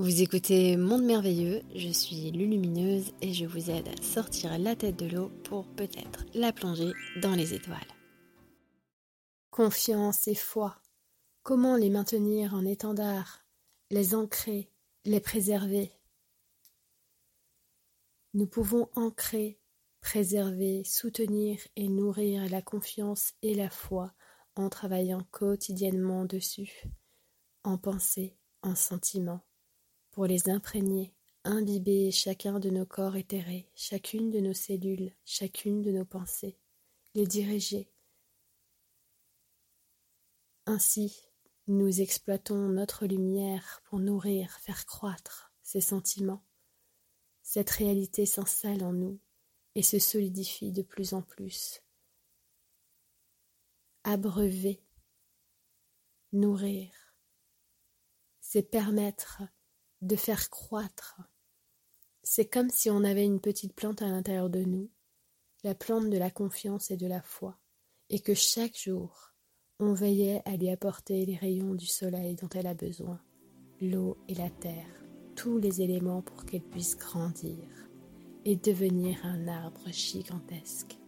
Vous écoutez Monde Merveilleux, je suis Lulumineuse et je vous aide à sortir la tête de l'eau pour peut-être la plonger dans les étoiles. Confiance et foi, comment les maintenir en étendard, les ancrer, les préserver? Nous pouvons ancrer, préserver, soutenir et nourrir la confiance et la foi en travaillant quotidiennement dessus, en pensée, en sentiment pour les imprégner, imbiber chacun de nos corps éthérés, chacune de nos cellules, chacune de nos pensées, les diriger. Ainsi, nous exploitons notre lumière pour nourrir, faire croître ces sentiments. Cette réalité s'installe en nous et se solidifie de plus en plus. Abreuver, nourrir, c'est permettre de faire croître. C'est comme si on avait une petite plante à l'intérieur de nous, la plante de la confiance et de la foi, et que chaque jour, on veillait à lui apporter les rayons du soleil dont elle a besoin, l'eau et la terre, tous les éléments pour qu'elle puisse grandir et devenir un arbre gigantesque.